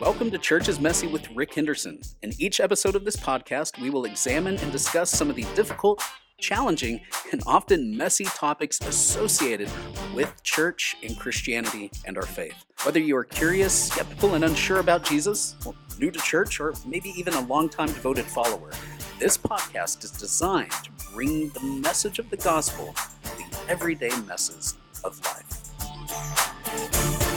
Welcome to Church is Messy with Rick Henderson. In each episode of this podcast, we will examine and discuss some of the difficult, challenging, and often messy topics associated with church and Christianity and our faith. Whether you are curious, skeptical, and unsure about Jesus, new to church, or maybe even a longtime devoted follower, this podcast is designed to bring the message of the gospel to the everyday messes of life.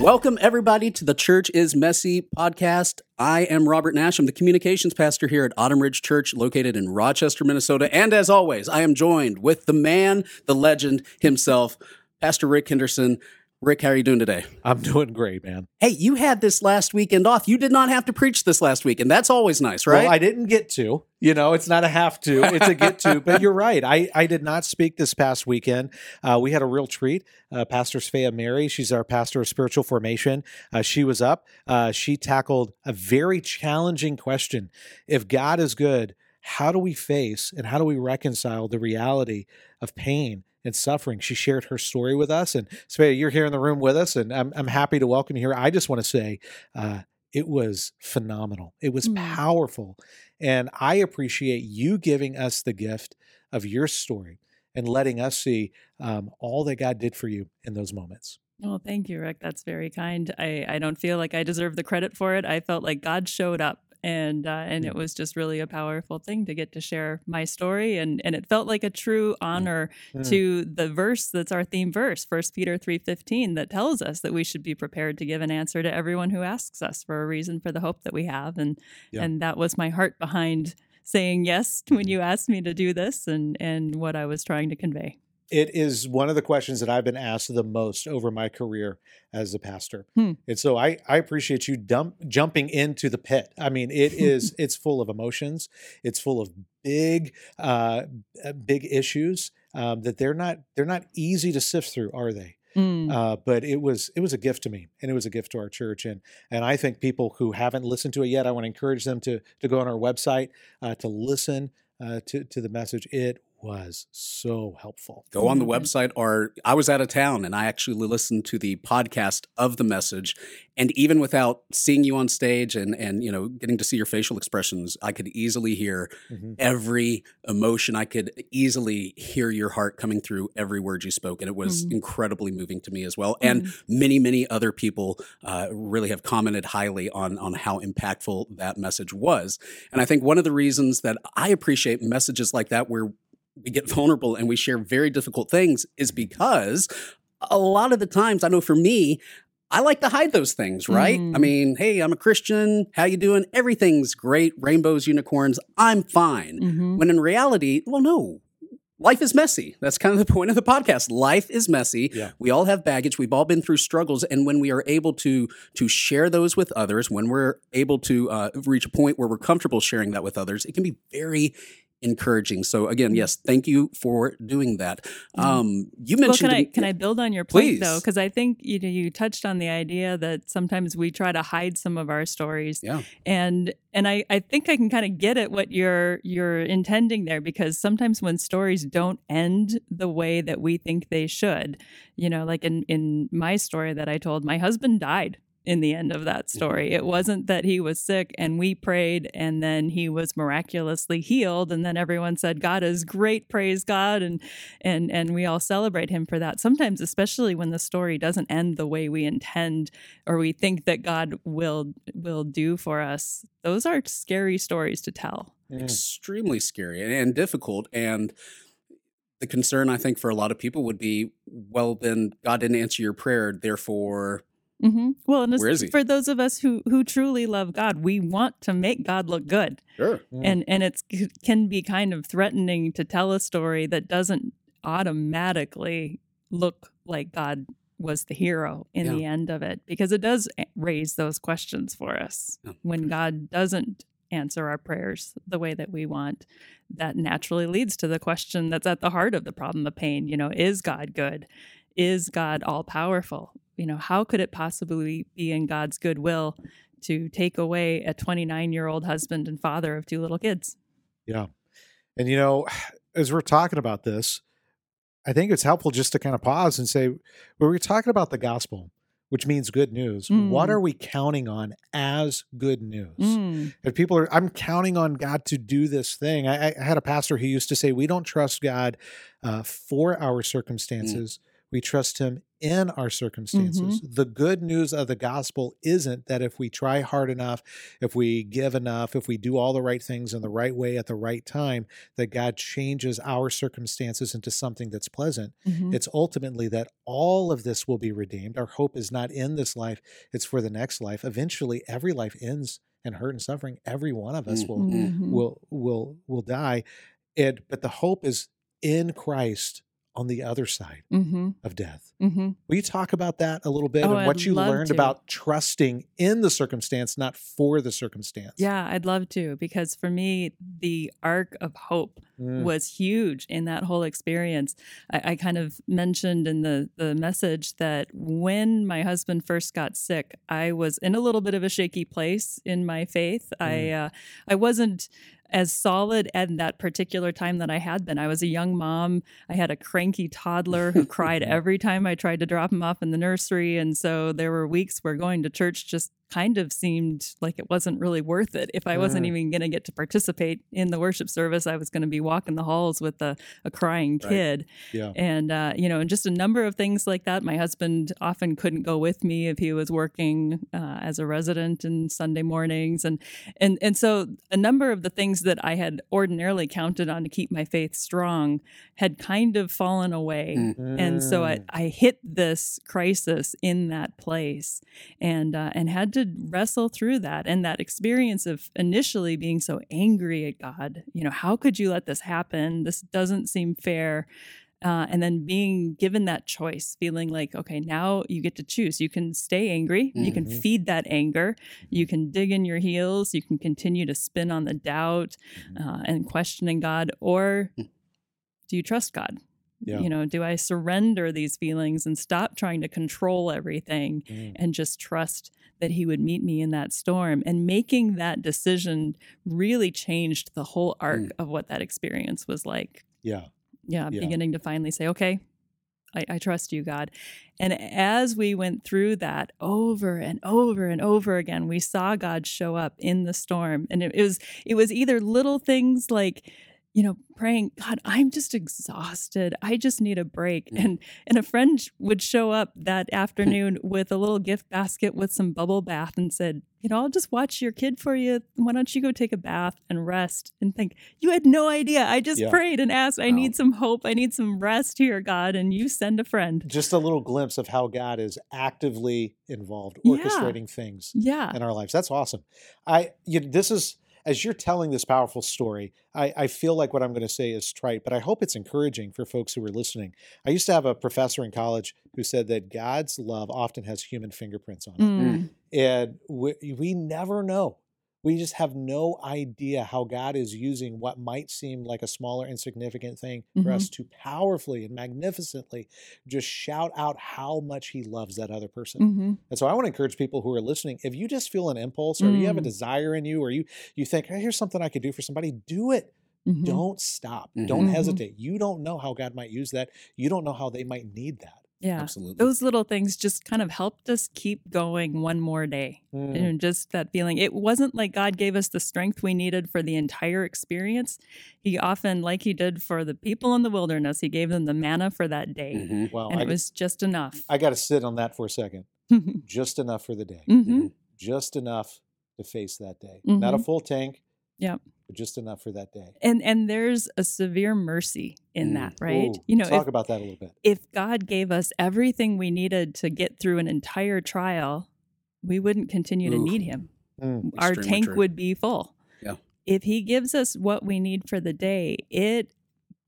Welcome, everybody, to the Church is Messy podcast. I am Robert Nash. I'm the communications pastor here at Autumn Ridge Church, located in Rochester, Minnesota. And as always, I am joined with the man, the legend himself, Pastor Rick Henderson. Rick, how are you doing today? I'm doing great, man. Hey, you had this last weekend off. You did not have to preach this last week, and that's always nice, right? Well, I didn't get to. You know, it's not a have to, it's a get to. but you're right. I, I did not speak this past weekend. Uh, we had a real treat. Uh, pastor Svea Merry, she's our pastor of spiritual formation. Uh, she was up. Uh, she tackled a very challenging question. If God is good, how do we face and how do we reconcile the reality of pain and suffering. She shared her story with us. And Svea, you're here in the room with us, and I'm, I'm happy to welcome you here. I just want to say uh, it was phenomenal, it was mm. powerful. And I appreciate you giving us the gift of your story and letting us see um, all that God did for you in those moments. Well, thank you, Rick. That's very kind. I, I don't feel like I deserve the credit for it. I felt like God showed up and uh, and it was just really a powerful thing to get to share my story and and it felt like a true honor mm. to the verse that's our theme verse First Peter 3:15 that tells us that we should be prepared to give an answer to everyone who asks us for a reason for the hope that we have and yeah. and that was my heart behind saying yes when you asked me to do this and and what I was trying to convey it is one of the questions that I've been asked the most over my career as a pastor. Hmm. And so I, I appreciate you dump, jumping into the pit. I mean, it is, it's full of emotions. It's full of big, uh, big issues um, that they're not, they're not easy to sift through, are they? Mm. Uh, but it was it was a gift to me, and it was a gift to our church, and and I think people who haven't listened to it yet, I want to encourage them to to go on our website uh, to listen uh, to to the message. It was so helpful. Go on the mm-hmm. website, or I was out of town and I actually listened to the podcast of the message. And even without seeing you on stage and and you know getting to see your facial expressions, I could easily hear mm-hmm. every emotion. I could easily hear your heart coming through every word you spoke, and it was mm-hmm. incredibly moving to me as well. And mm-hmm. many many other people uh, really have commented highly on on how impactful that message was. And I think one of the reasons that I appreciate messages like that, where we get vulnerable and we share very difficult things is because a lot of the times, I know for me, I like to hide those things, right? Mm. I mean, hey, I'm a Christian. How you doing? Everything's great. Rainbows, unicorns. I'm fine. Mm-hmm. When in reality, well, no. Life is messy. That's kind of the point of the podcast. Life is messy. Yeah. We all have baggage. We've all been through struggles, and when we are able to to share those with others, when we're able to uh, reach a point where we're comfortable sharing that with others, it can be very encouraging. So again, yes, thank you for doing that. Mm-hmm. Um, you mentioned. Well, can I can I build on your point please. though? Because I think you know you touched on the idea that sometimes we try to hide some of our stories. Yeah. And and I I think I can kind of get at what you're you're intending there because sometimes when stories don't end the way that we think they should, you know, like in in my story that I told, my husband died in the end of that story. It wasn't that he was sick and we prayed and then he was miraculously healed and then everyone said God is great, praise God and and and we all celebrate him for that. Sometimes especially when the story doesn't end the way we intend or we think that God will will do for us. Those are scary stories to tell. Extremely scary and, and difficult and the concern I think for a lot of people would be, well, then God didn't answer your prayer, therefore Mm-hmm. Well, and for those of us who who truly love God, we want to make God look good. Sure. Mm. And and it can be kind of threatening to tell a story that doesn't automatically look like God was the hero in yeah. the end of it because it does raise those questions for us. Yeah. When God doesn't answer our prayers the way that we want, that naturally leads to the question that's at the heart of the problem of pain, you know, is God good? Is God all powerful? You know, how could it possibly be in God's goodwill to take away a 29 year old husband and father of two little kids? Yeah. And, you know, as we're talking about this, I think it's helpful just to kind of pause and say, when we're talking about the gospel, which means good news. What Mm. are we counting on as good news? Mm. If people are, I'm counting on God to do this thing. I, I had a pastor who used to say, We don't trust God uh, for our circumstances, we trust Him in our circumstances. The good news of the gospel isn't that if we try hard enough, if we give enough, if we do all the right things in the right way at the right time, that God changes our circumstances into something that's pleasant. Mhm. It's ultimately that all of this will be redeemed. Our hope is not in this life, it's for the next life. Eventually, every life ends in hurt and suffering. Every one of us Mm. will will will will die. But the hope is in Christ on the other side Mhm. of death. Mhm. Will you talk about that a little bit Oh, and what I'd you learned to. about trusting in the circumstance, not for the circumstance? Yeah, I'd love to because for me, the arc of hope Mm. was huge in that whole experience. I, I kind of mentioned in the the message that when my husband first got sick, I was in a little bit of a shaky place in my faith. I uh, I wasn't as solid at that particular time that I had been. I was a young mom. I had a cranky toddler who cried every time I tried to drop him off in the nursery, and so there were weeks where going to church just kind of seemed like it wasn't really worth it. If I wasn't Mm. even going to get to participate in the worship service, I was going to be walking the halls with a, a crying Right. kid. Yeah. And, uh, you know, and just a number of things like that. My husband often couldn't go with me if he was working uh, as a resident in Sunday mornings. And, and, and so a number of the things that I had ordinarily counted on to keep my faith strong had kind of fallen away. Mm. And so I, Mm. I hit this crisis in that place and uh, and had to wrestle through that and that experience of initially being so angry at God. You know, how could you let this happen? This doesn't seem fair. Uh, and then being given that choice, feeling like, okay, now you get to choose. You can stay angry. You can Mhm. feed that anger. You can dig in your heels. You can continue to spin on the doubt uh, and questioning God, or do you trust God? Yeah. You know, do I surrender these feelings and stop trying to control everything Mm. and just trust that he would meet me in that storm? And making that decision really changed the whole arc Mm. of what that experience was like. Yeah. Yeah, Yeah. beginning to finally say, okay, I, I trust you, God. And as we went through that over and over and over again, we saw God show up in the storm. And it, it was it was either little things like, you know, praying, God, I'm just exhausted. I just need a break. Mm. And and a friend would show up that afternoon with a little gift basket with some bubble bath and said, you know, I'll just watch your kid for you. Why don't you go take a bath and rest and think, you had no idea. I just Yeah. prayed and asked, I Wow. need some hope. I need some rest here, God. And you send a friend. Just a little glimpse of how God is actively involved, Yeah. orchestrating things Yeah. in our lives. That's awesome. I you, this is as you're telling this powerful story, I, I feel like what I'm going to say is trite, but I hope it's encouraging for folks who are listening. I used to have a professor in college who said that God's love often has human fingerprints on it. Mm. And we, we never know. We just have no idea how God is using what might seem like a smaller, insignificant thing for us to powerfully and magnificently just shout out how much He loves that other person. Mhm. And so I want to encourage people who are listening, if you just feel an impulse or you have a Mm. desire in you or you you think, hey, here's something I could do for somebody, do it. Mhm. Don't stop. Don't Mhm. hesitate. You don't know how God might use that. You don't know how they might need that. Yeah. Absolutely. Those little things just kind of helped us keep going one more day. Mm. And just that feeling. It wasn't like God gave us the strength we needed for the entire experience. He often, like He did for the people in the wilderness, He gave them the manna for that day. Mhm. Well, And I, it was just enough. I got to sit on that for a second. Just enough for the day. hmm Just enough to face that day. Not a Mhm. full tank. Yep. But just enough for that day. And and there's a severe mercy in Mm. that, right? Ooh, you know, talk if, about that a little bit. if God gave us everything we needed to get through an entire trial, we wouldn't continue to need Him. Mm. Our Extremely tank true. would be full. Yeah. If He gives us what we need for the day, it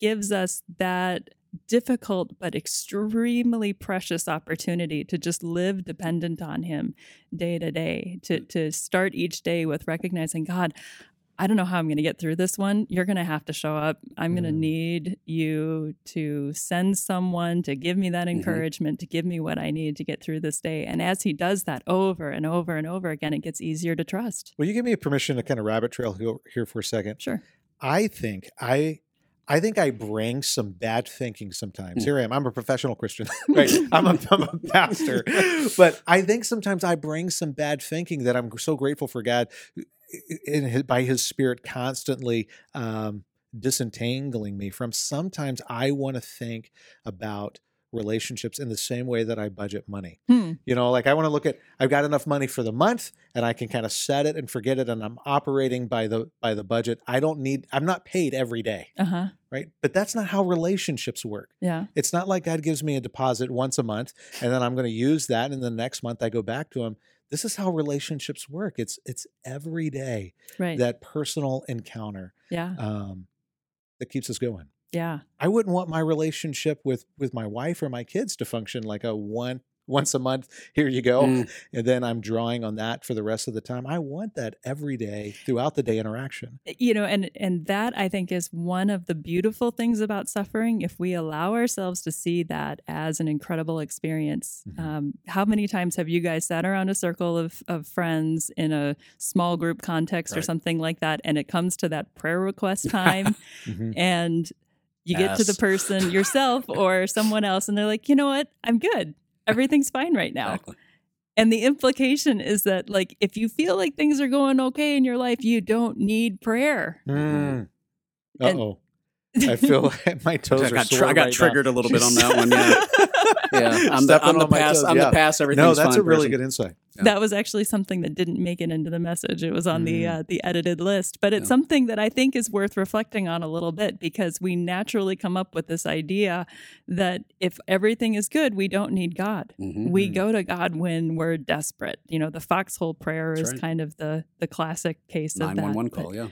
gives us that difficult but extremely precious opportunity to just live dependent on him day to day to to start each day with recognizing god I don't know how I'm going to get through this one. You're going to have to show up. I'm going to Mm. need you to send someone to give me that Mhm. encouragement, to give me what I need to get through this day. And as he does that over and over and over again, it gets easier to trust. Will you give me permission to kind of rabbit trail here- for a second? Sure. I think I I think I bring some bad thinking sometimes. Here I am. I'm a professional Christian, right? I'm a, I'm a pastor, but I think sometimes I bring some bad thinking that I'm so grateful for God his, by His Spirit constantly um, disentangling me from. Sometimes I want to think about relationships in the same way that I budget money. Hmm. You know, like I want to look at I've got enough money for the month and I can kind of set it and forget it and I'm operating by the by the budget. I don't need I'm not paid every day, Uh huh. right? But that's not how relationships work. Yeah. It's not like God gives me a deposit once a month and then I'm going to use that and the next month I go back to him. This is how relationships work. It's it's every day Right. that personal encounter yeah. um, that keeps us going. Yeah. I wouldn't want my relationship with with my wife or my kids to function like a one once a month. Here you go, Mm. and then I'm drawing on that for the rest of the time. I want that every day throughout the day interaction. you know and and that i think is one of the beautiful things about suffering if we allow ourselves to see that as an incredible experience Mhm. um, how many times have you guys sat around a circle of, of friends in a small group context or something like that and it comes to that prayer request time Mhm. and you get to the person yourself or someone else and they're like you know what i'm good everything's fine right now Exactly. and the implication is that like if you feel like things are going okay in your life you don't need prayer Mm. Uh oh. I feel like my toes I are got, sore I got right now. triggered a little bit on that one. Yeah, yeah. I'm the, Stepping I'm the on my pass. toes, I'm yeah. the pass. Everything's No, that's fine a really person. good insight. Yeah. that was actually something that didn't make it into the message. It was on the Mm. uh, the edited list, but it's Yeah. something that I think is worth reflecting on a little bit because we naturally come up with this idea that if everything is good, we don't need God. Mhm. We Mhm. go to God when we're desperate. You know, the foxhole prayer That's is right. kind of the the classic case of Nine that. one one but- call. Yeah.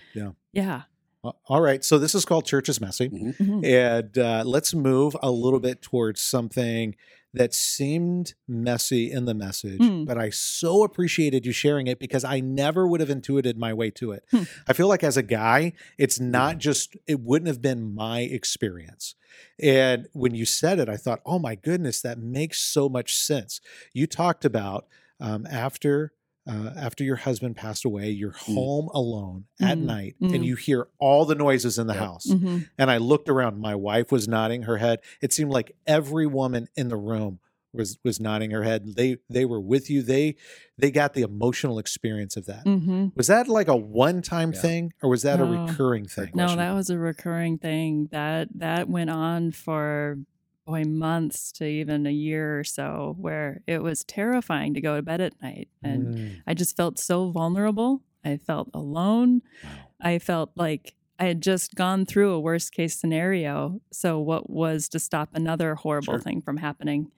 Yeah. Uh, All right. So this is called Church is Messy. Mhm. Mhm. And uh, let's move a little bit towards something that seemed messy in the message, Hmm. but I so appreciated you sharing it because I never would have intuited my way to it. Hmm. I feel like as a guy, it's not just, it wouldn't have been my experience. And when you said it, I thought, oh my goodness, that makes so much sense. You talked about um, after. Uh, after your husband passed away, you're home alone at Mm. night Mm. and you hear all the noises in the Yep. house. Mhm. And I looked around. My wife was nodding her head. It seemed like every woman in the room was was nodding her head. They they were with you. They they got the emotional experience of that. Mhm. Was that like a one time Yeah. thing, or was that No. a recurring thing? No, that was a recurring thing. That that went on for boy months to even a year or so where it was terrifying to go to bed at night and Mm, I just felt so vulnerable. I felt alone. wow. I felt like I had just gone through a worst case scenario. So what was to stop another horrible Sure. thing from happening?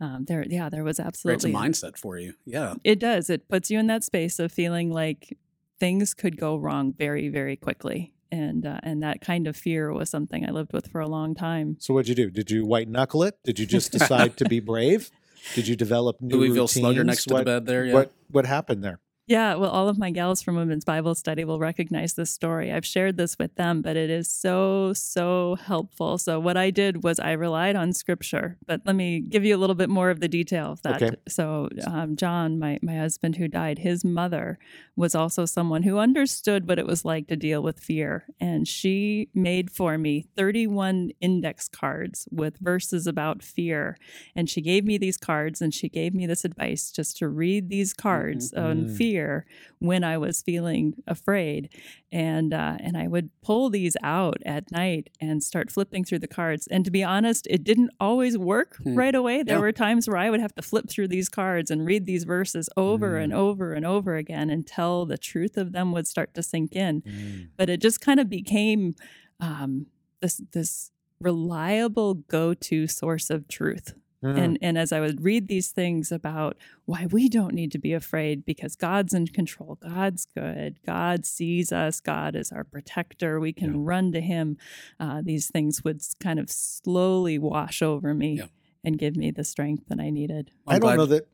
Um, there, yeah, there was absolutely Creates a mindset for you. Yeah. It does. It puts you in that space of feeling like things could go wrong very, very quickly, and uh, and that kind of fear was something I lived with for a long time. So what'd you do? Did you white knuckle it? Did you just decide to be brave? Did you develop new Louisville routines? Slugger next to the bed there. Yeah. What what happened there? Yeah, well, all of my gals from Women's Bible Study will recognize this story. I've shared this with them, but it is so, so helpful. So, what I did was I relied on scripture, but let me give you a little bit more of the detail of that. Okay. So, um, John, my, my husband who died, his mother was also someone who understood what it was like to deal with fear. And she made for me 31 index cards with verses about fear. And she gave me these cards and she gave me this advice just to read these cards on Mhm. Fear when I was feeling afraid. And uh, and I would pull these out at night and start flipping through the cards. And to be honest, it didn't always work Hmm. right away. There Yeah. were times where I would have to flip through these cards and read these verses over and Mm. over and over again until the truth of them would start to sink in Mm, but it just kind of became um, this this reliable go-to source of truth. Mm. And and as I would read these things about why we don't need to be afraid because God's in control, God's good, God sees us, God is our protector, we can Yeah. run to Him. Uh, these things would kind of slowly wash over me Yeah. and give me the strength that I needed. I I'm don't glad- know that.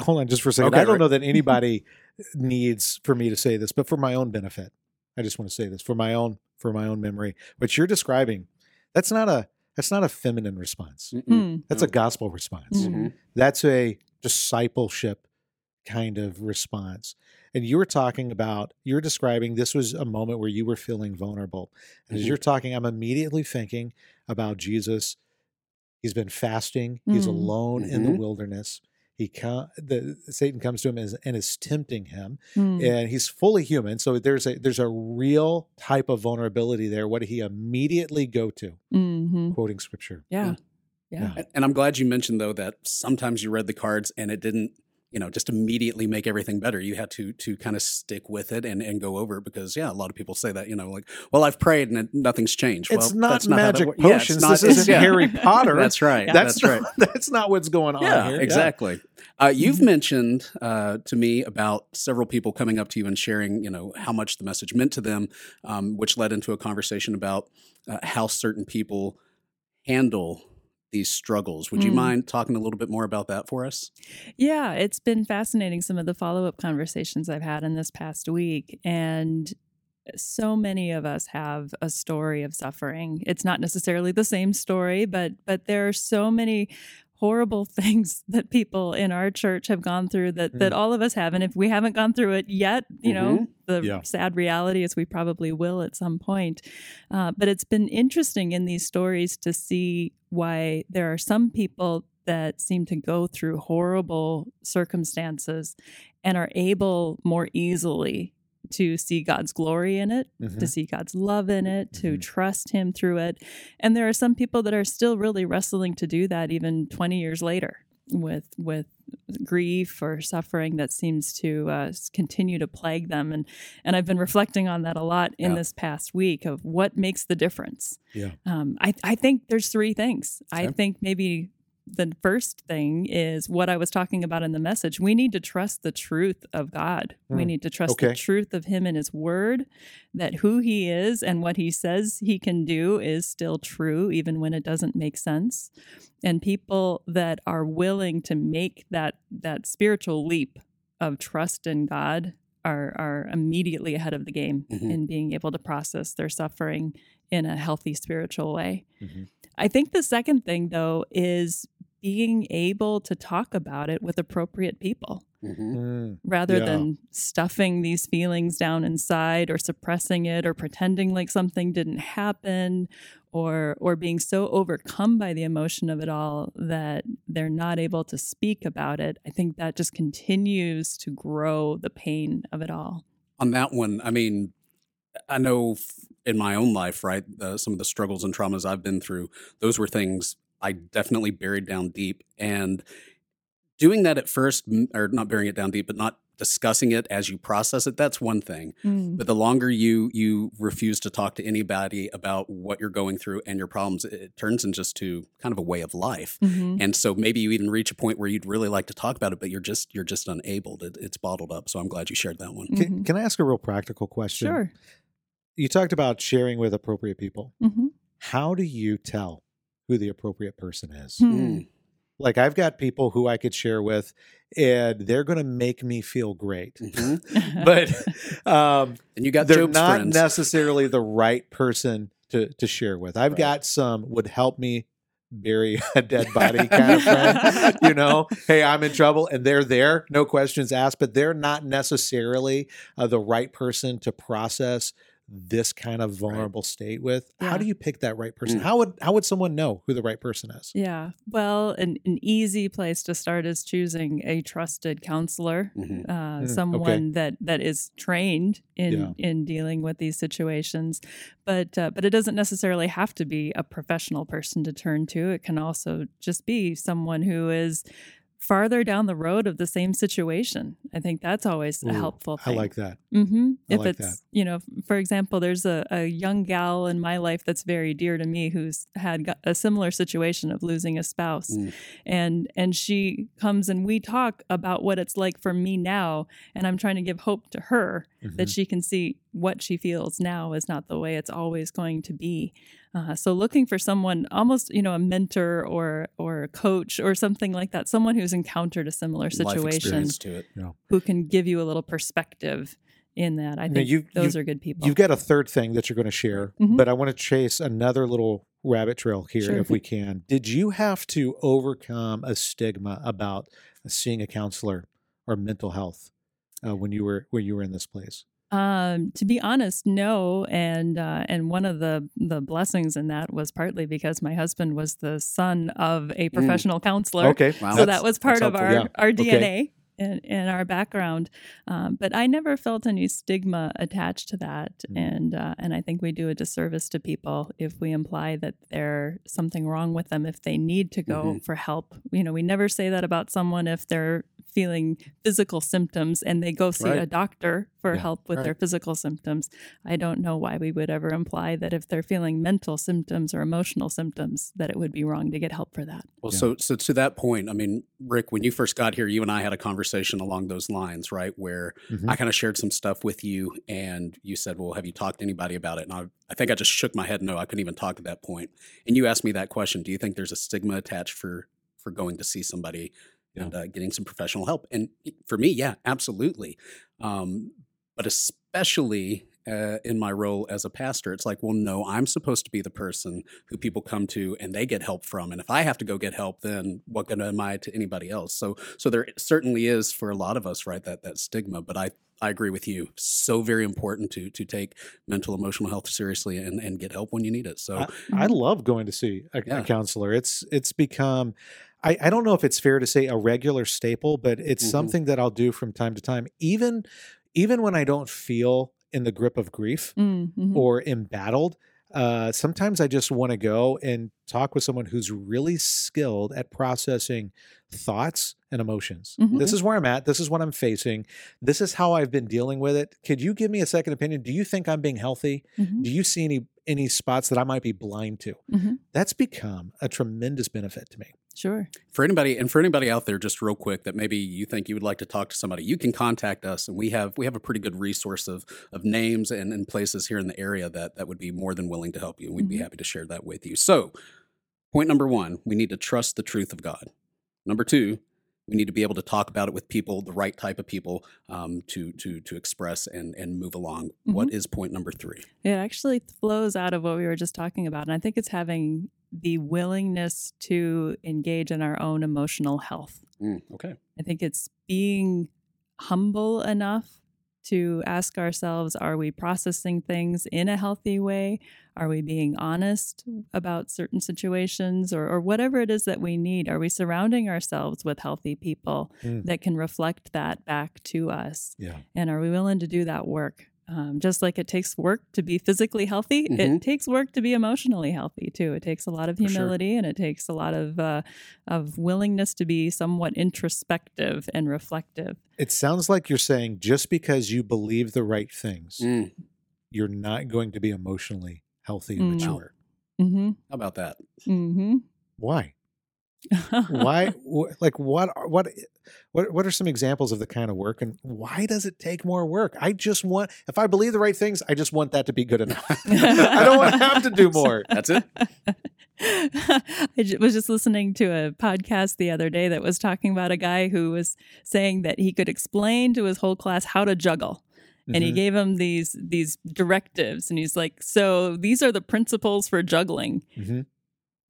Hold on, just for a second. Okay, I don't right. know that anybody needs for me to say this, but for my own benefit, I just want to say this for my own for my own memory. What you're describing, that's not a that's not a feminine response. Mm-mm. Hmm. That's No. a gospel response. Mm. Mhm. That's a discipleship kind of response. and you were talking about you're describing this was a moment where you were feeling vulnerable. And as Mhm. you're talking, I'm immediately thinking about Jesus. He's been fasting. He's Mm. alone in the Mhm. wilderness. He come, the Satan comes to him and is, and is tempting him, Mm. and he's fully human. So there's a there's a real type of vulnerability there. What did he immediately go to? Mhm. Quoting scripture. Yeah. Yeah. Yeah. And- And I'm glad you mentioned though that sometimes you read the cards and it didn't, you know, just immediately make everything better. You had to to kind of stick with it and, and go over it because yeah, a lot of people say that, you know, like, well, I've prayed and nothing's changed. It's well, not that's not that magic yeah, it's potions. not- this isn't yeah. Harry Potter. That's right. Yeah. That's, That's right. not, That's not what's going on Yeah, here. exactly. Uh, you've Mm-hmm. mentioned uh, to me about several people coming up to you and sharing, you know, how much the message meant to them, um, which led into a conversation about uh, how certain people handle these struggles. Would you Mm. mind talking a little bit more about that for us? Yeah, it's been fascinating some of the follow up conversations I've had in this past week. And so many of us have a story of suffering. It's not necessarily the same story, but but there are so many horrible things that people in our church have gone through that that Mm. all of us have and if we haven't gone through it yet you know the Yeah. sad reality is we probably will at some point uh, but it's been interesting in these stories to see why there are some people that seem to go through horrible circumstances and are able more easily to see God's glory in it, Mhm. to see God's love in it, to Mhm. trust Him through it. And there are some people that are still really wrestling to do that even 20 years later with with grief or suffering that seems to uh, continue to plague them and and I've been reflecting on that a lot in Yeah. this past week of what makes the difference Yeah. um, I, I think there's three things. I think maybe the first thing is what I was talking about in the message. We need to trust the truth of God. We Hmm. need to trust Okay. the truth of Him and His Word, that who He is and what He says He can do is still true, even when it doesn't make sense. And people that are willing to make that that spiritual leap of trust in God are are immediately ahead of the game Mhm. in being able to process their suffering in a healthy spiritual way. Mhm. I think the second thing though is being able to talk about it with appropriate people Mm-hmm. Mm. rather Yeah. than stuffing these feelings down inside or suppressing it or pretending like something didn't happen or or being so overcome by the emotion of it all that they're not able to speak about it i think that just continues to grow the pain of it all On that one, I mean, I know f- in my own life, right, uh, some of the struggles and traumas I've been through, those were things I definitely buried down deep. And doing that at first, or not burying it down deep, but not discussing it as you process it, that's one thing. But the longer you you refuse to talk to anybody about what you're going through and your problems, it, it turns into just to kind of a way of life. Mhm. And so maybe you even reach a point where you'd really like to talk about it, but you're just you're just unable. It, it's bottled up. So I'm glad you shared that one. Can, can I ask a real practical question? sure You talked about sharing with appropriate people. hmm How do you tell who the appropriate person is? Mm. Like I've got people who I could share with, and they're going to make me feel great. Mhm. But um, And you got they're Job's not friends. necessarily the right person to to share with. I've Right. got some would help me bury a dead body kind of friend. You know, hey, I'm in trouble, and they're there, no questions asked. But they're not necessarily uh, the right person to process this kind of vulnerable state with. How do you pick that right person? Mm. How would how would someone know who the right person is? Yeah. Well, an, an easy place to start is choosing a trusted counselor, Mhm. uh, Mm, okay. someone that that is trained in Yeah. in dealing with these situations. But uh, but it doesn't necessarily have to be a professional person to turn to. It can also just be someone who is farther down the road of the same situation. I think that's always a Ooh, helpful I like that. Mm-hmm. I If like it's, that. you know, for example, there's a, a young gal in my life that's very dear to me who's had a similar situation of losing a spouse, Mm. and and she comes and we talk about what it's like for me now, and I'm trying to give hope to her that Mhm. she can see what she feels now is not the way it's always going to be. Uh, so looking for someone, almost you know, a mentor or or a coach or something like that, someone who's encountered a similar situation experience to it. who can give you a little perspective in that. I think you- those you- are good people. You've got a third thing that you're going to share, Mhm. but I want to chase another little rabbit trail here Sure. if we can. Did you have to overcome a stigma about seeing a counselor or mental health uh, when you were when you were in this place? Um, to be honest, no. And uh, and one of the the blessings in that was partly because my husband was the son of a professional counselor. Okay, Wow. so That's- that was part of helpful. our Yeah. our Okay. And, and our background. Um, but I never felt any stigma attached to that, Mm. and uh, and I think we do a disservice to people if we imply that there's something wrong with them if they need to go Mhm. for help. You know, we never say that about someone if they're feeling physical symptoms and they go see Right. a doctor for Yeah. help with Right. their physical symptoms. I don't know why we would ever imply that if they're feeling mental symptoms or emotional symptoms that it would be wrong to get help for that. Well, Yeah. so so to that point, I mean, Rick, when you first got here, you and I had a conversation along those lines, right? Where Mhm. I kind of shared some stuff with you, and you said, "Well, have you talked to anybody about it?" And I, I think I just shook my head, no, I couldn't even talk at that point. And you asked me that question: Do you think there's a stigma attached for for going to see somebody and uh, getting some professional help? And for me, yeah, absolutely. Um, but especially uh, in my role as a pastor, it's like, well, no, I'm supposed to be the person who people come to and they get help from. And if I have to go get help, then what good am I to anybody else? So, so there certainly is for a lot of us, right, that that stigma. But I, I agree with you. So very important to to take mental emotional health seriously and, and get help when you need it. So, I love going to see a, a counselor. It's it's become I, I don't know if it's fair to say a regular staple, but it's Mhm. something that I'll do from time to time, even even when I don't feel in the grip of grief Mm, mhm. or embattled. Uh, sometimes I just want to go and talk with someone who's really skilled at processing thoughts and emotions. Mhm. This is where I'm at. This is what I'm facing. This is how I've been dealing with it. Could you give me a second opinion? Do you think I'm being healthy? Mhm. Do you see any any spots that I might be blind to? Mhm. That's become a tremendous benefit to me. Sure. for anybody and for anybody out there, just real quick, that maybe you think you would like to talk to somebody, you can contact us, and we have we have a pretty good resource of of names and, and places here in the area that that would be more than willing to help you, and we'd be Mhm. happy to share that with you. So, point number one, we need to trust the truth of God. Number two, we need to be able to talk about it with people, the right type of people, um, to to to express and and move along. What is point number three? It actually flows out of what we were just talking about. And I think it's having the willingness to engage in our own emotional health. Mm, okay. I think it's being humble enough to ask ourselves are we processing things in a healthy way? Are we being honest about certain situations or, or whatever it is that we need? Are we surrounding ourselves with healthy people Mm. that can reflect that back to us? Yeah. And are we willing to do that work? Um, just like it takes work to be physically healthy, Mhm. it takes work to be emotionally healthy too. It takes a lot of For sure. humility and it takes a lot of uh, of willingness to be somewhat introspective and reflective. It sounds like you're saying just because you believe the right things, Mm, you're not going to be emotionally healthy and Mm. mature. Mm-hmm. how about that? Mm-hmm. Why? Why? wh- like what? What? What? What are some examples of the kind of work, and why does it take more work? I just want, if I believe the right things, I just want that to be good enough. I don't want to have to do more. That's it. I was just listening to a podcast the other day that was talking about a guy who was saying that he could explain to his whole class how to juggle. And he Mhm. gave them these these directives and he's like, "So these are the principles for juggling." Mhm.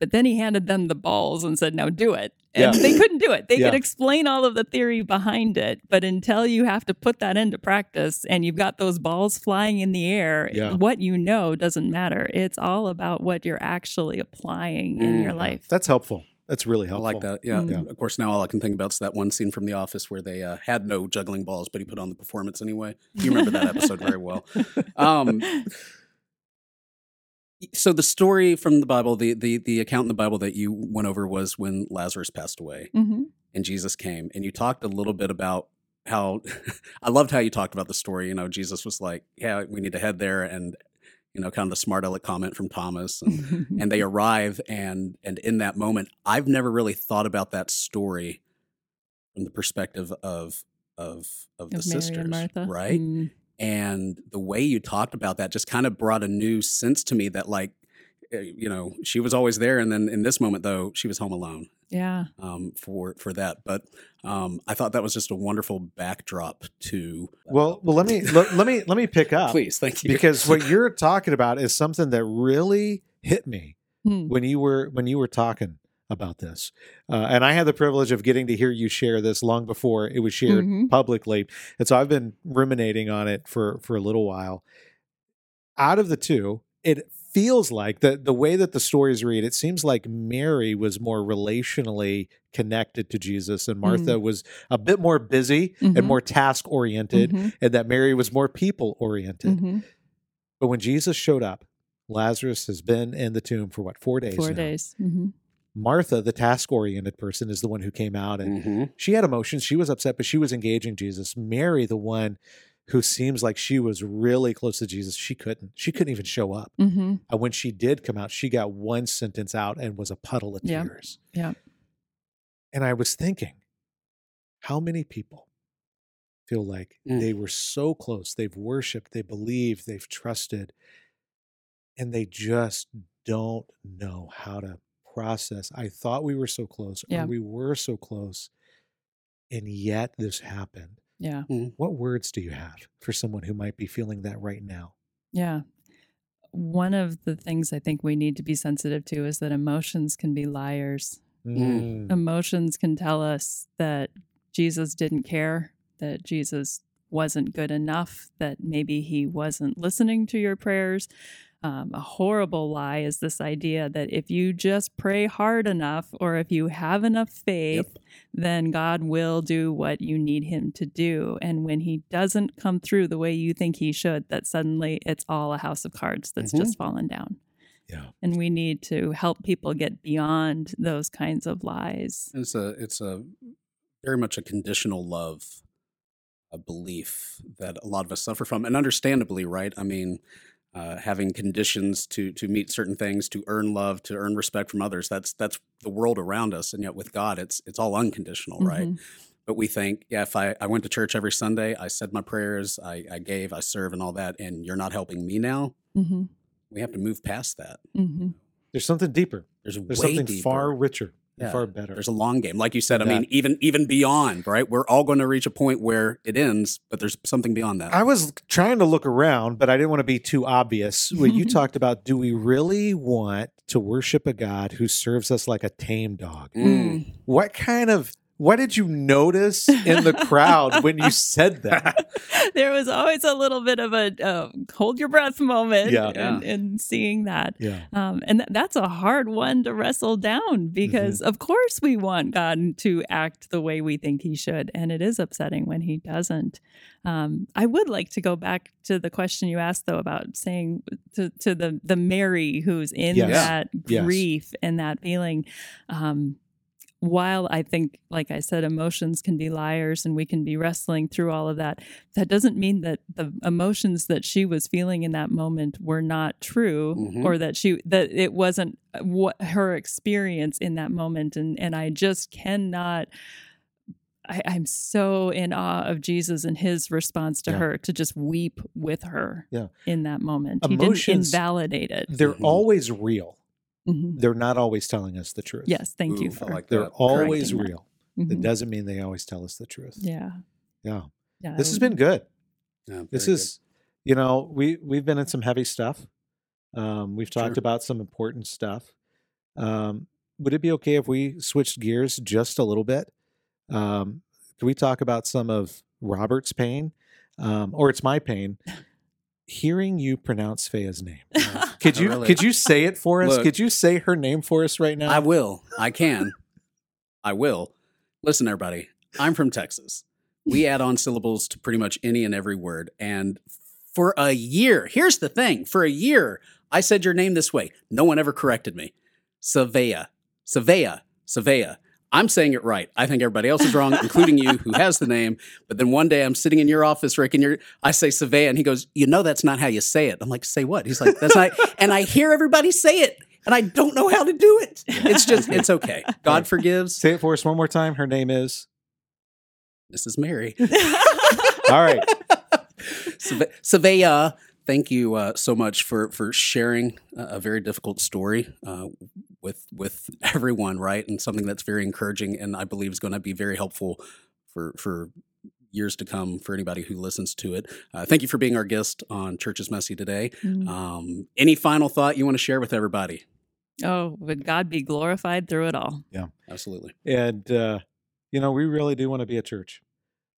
But then he handed them the balls and said, "Now do it." And Yeah. they couldn't do it. They Yeah. could explain all of the theory behind it, but until you have to put that into practice and you've got those balls flying in the air, Yeah. what you know doesn't matter. It's all about what you're actually applying in your Mm. life. That's helpful. That's really helpful. I like that. Yeah. Mm. Yeah. Of course, now all I can think about is that one scene from The Office where they uh, had no juggling balls, but he put on the performance anyway. You remember that episode very well. Um, so the story from the Bible, the, the the account in the Bible that you went over was when Lazarus passed away hmm and Jesus came, and you talked a little bit about how I loved how you talked about the story. You know, Jesus was like, "Yeah, we need to head there," and you know, kind of the smart aleck comment from Thomas, and and they arrive and and in that moment i've never really thought about that story from the perspective of of of the Mary sisters and Martha, right Mm. And the way you talked about that just kind of brought a new sense to me that like uh, you know she was always there and then in this moment though she was home alone Yeah, um, for for that. But um, i thought that was just a wonderful backdrop to Well, well, let me let, let me let me pick up please thank you. because what you're talking about is something that really hit me Hmm. when you were when you were talking about this. Uh, and I had the privilege of getting to hear you share this long before it was shared Mhm. publicly. And so I've been ruminating on it for, for a little while. Out of the two, it feels like the, the way that the stories read, it seems like Mary was more relationally connected to Jesus and Martha was a bit more busy Mhm. and more task oriented, Mhm. and that Mary was more people oriented. Mhm. But when Jesus showed up, Lazarus has been in the tomb for what, four days? Four now. days. hmm Martha, the task oriented person, is the one who came out and Mhm. she had emotions. She was upset, but she was engaging Jesus. Mary, the one who seems like she was really close to Jesus, she couldn't. She couldn't even show up. hmm And when she did come out, she got one sentence out and was a puddle of Yeah. tears. Yeah. And I was thinking, how many people feel like Mm. they were so close? They've worshiped, they believe, they've trusted, and they just don't know how to process. I thought we were so close, Yeah. or we were so close, and yet this happened. Yeah. What words do you have for someone who might be feeling that right now? Yeah. One of the things I think we need to be sensitive to is that emotions can be liars. Mm. Emotions can tell us that Jesus didn't care, that Jesus wasn't good enough, that maybe he wasn't listening to your prayers. Um, a horrible lie is this idea that if you just pray hard enough or if you have enough faith, then God will do what you need him to do. And when he doesn't come through the way you think he should, that suddenly it's all a house of cards that's Mhm. just fallen down. Yeah. And we need to help people get beyond those kinds of lies. It's a it's a very much a conditional love, a belief that a lot of us suffer from, and understandably, right? I mean, uh, having conditions to to meet certain things, to earn love, to earn respect from others. That's that's the world around us, and yet with God, it's it's all unconditional, right? Mhm. But we think, yeah, if I, I went to church every Sunday, I said my prayers, I, I gave, I serve, and all that, and you're not helping me now, Mhm. we have to move past that. Mhm. There's something deeper. There's, There's way something deeper. far richer and Yeah. far better. There's a long game, like you said. I Yeah. mean, even even beyond, right? We're all going to reach a point where it ends, but there's something beyond that. I was trying to look around, but I didn't want to be too obvious. When you talked about, do we really want to worship a God who serves us like a tame dog? Mm. What kind of what did you notice in the crowd when you said that? there was always a little bit of a uh, hold your breath moment Yeah. in, in seeing that. Yeah. Um, and th- that's a hard one to wrestle down because, of course, we want God to act the way we think He should. And it is upsetting when He doesn't. Um, I would like to go back to the question you asked, though, about saying to, to the, the Mary who's in Yes. that Yes. grief and that feeling. Um, while I think, like I said, emotions can be liars and we can be wrestling through all of that, that doesn't mean that the emotions that she was feeling in that moment were not true Mhm. or that she that it wasn't what her experience in that moment and and I just cannot I, I'm so in awe of Jesus and his response to Yeah. her to just weep with her Yeah. in that moment. Emotions- he didn't invalidate it. They're Mhm. always real. Mhm. They're not always telling us the truth. Yes, thank you Ooh, I for like They're always correcting that. real. Mhm. It doesn't mean they always tell us the truth. Yeah. Yeah. Yeah. This has been good. Yeah, This very is, you know, we we've been in some heavy stuff. Um, we've talked Sure. about some important stuff. Um, would it be okay if we switched gears just a little bit? Um, can we talk about some of Robert's pain, um, or it's my pain? Hearing you pronounce Svea's name. Could you oh, really- could you say it for us? Look. could you say her name for us right now? I will. I can. I will. Listen, everybody. I'm from Texas. We add on syllables to pretty much any and every word, and for a year, here's the thing: for a year, I said your name this way. No one ever corrected me. Savea, Savea, Savea. I'm saying it right. I think everybody else is wrong, including you, who has the name. But then one day I'm sitting in your office, Rick, and you're, I say Savea, and he goes, "You know that's not how you say it." I'm like, "Say what?" He's like, "That's not." and I hear everybody say it, and I don't know how to do it. It's just, it's okay. God forgives. say it for us one more time. Her name is. Mrs. Merry. All right. Save- Savea, thank you uh, so much for for sharing a, a very difficult story uh, with with everyone, right? And something that's very encouraging, and I believe is going to be very helpful for for years to come for anybody who listens to it. Uh, thank you for being our guest on Church is Messy today. Mm. Um, any final thought you want to share with everybody? Oh, would God be glorified through it all? Yeah, absolutely. And uh, you know, we really do want to be a church.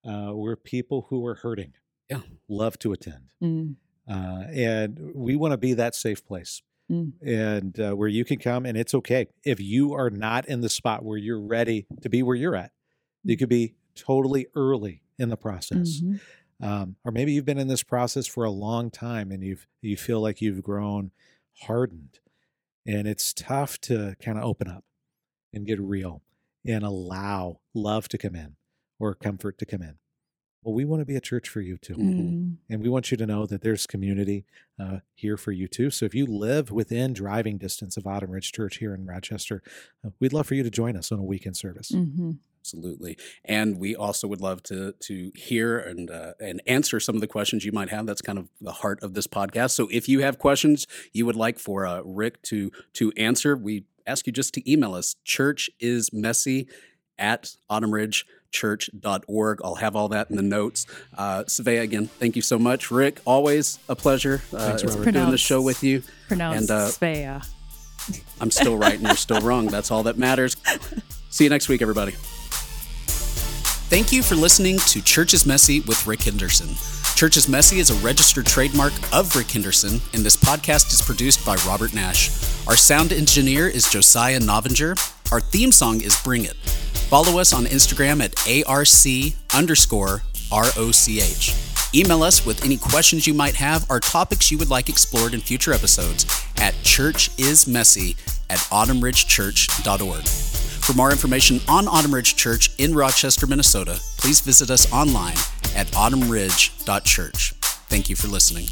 Uh, we're people who are hurting. Yeah, love to attend, mm. uh, and we want to be that safe place. Mm. And uh, where you can come, and it's okay if you are not in the spot where you're ready to be where you're at. You could be totally early in the process. Mm-hmm. Um, or maybe you've been in this process for a long time and you've you feel like you've grown hardened and it's tough to kind of open up and get real and allow love to come in or comfort to come in well we want to be a church for you too mm. and we want you to know that there's community uh, here for you too so if you live within driving distance of autumn ridge church here in rochester uh, we'd love for you to join us on a weekend service mm-hmm absolutely. And we also would love to to hear and uh, and answer some of the questions you might have. That's kind of the heart of this podcast. So if you have questions you would like for uh, Rick to to answer, we ask you just to email us. Church is messy at autumnridgechurch.org. I'll have all that in the notes. Uh, Savea, again, thank you so much. Rick, always a pleasure uh, Thanks, doing the show with you. Pronounced and, uh, Svea. I'm still right and you're still wrong. That's all that matters. See you next week, everybody. Thank you for listening to Church is Messy with Rick Henderson. Church is Messy is a registered trademark of Rick Henderson, and this podcast is produced by Robert Nash. Our sound engineer is Josiah Novinger. Our theme song is Bring It. Follow us on Instagram at ARC underscore ROCH. Email us with any questions you might have or topics you would like explored in future episodes at churchismessy at autumnridgechurch.org. For more information on Autumn Ridge Church in Rochester, Minnesota, please visit us online at autumnridge.church. Thank you for listening.